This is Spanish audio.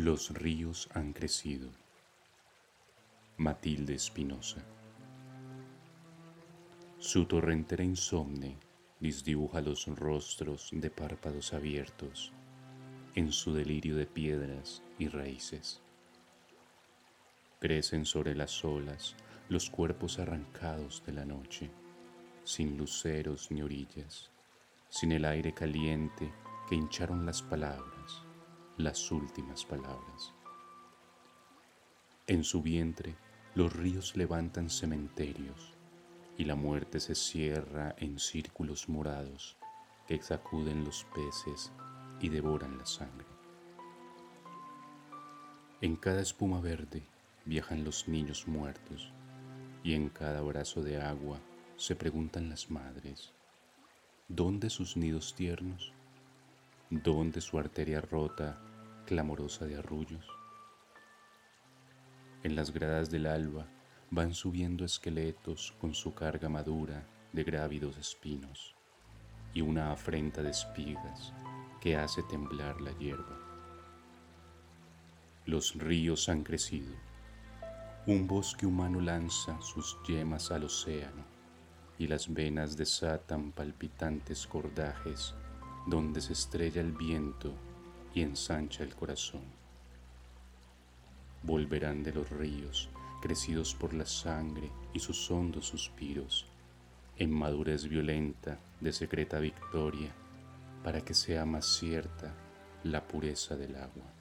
Los ríos han crecido. Matilde Espinosa. Su torrentera insomne disdibuja los rostros de párpados abiertos en su delirio de piedras y raíces. Crecen sobre las olas los cuerpos arrancados de la noche, sin luceros ni orillas, sin el aire caliente que hincharon las palabras, las últimas palabras. En su vientre los ríos levantan cementerios y la muerte se cierra en círculos morados que sacuden los peces y devoran la sangre. En cada espuma verde viajan los niños muertos y en cada brazo de agua se preguntan las madres, ¿dónde sus nidos tiernos? ¿Dónde su arteria rota, clamorosa de arrullos? En las gradas del alba van subiendo esqueletos con su carga madura de grávidos espinos y una afrenta de espigas que hace temblar la hierba. Los ríos han crecido. Un bosque humano lanza sus yemas al océano y las venas desatan palpitantes cordajes donde se estrella el viento y ensancha el corazón. Volverán de los ríos, crecidos por la sangre y sus hondos suspiros, en madurez violenta de secreta victoria, para que sea más cierta la pureza del agua.